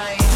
time.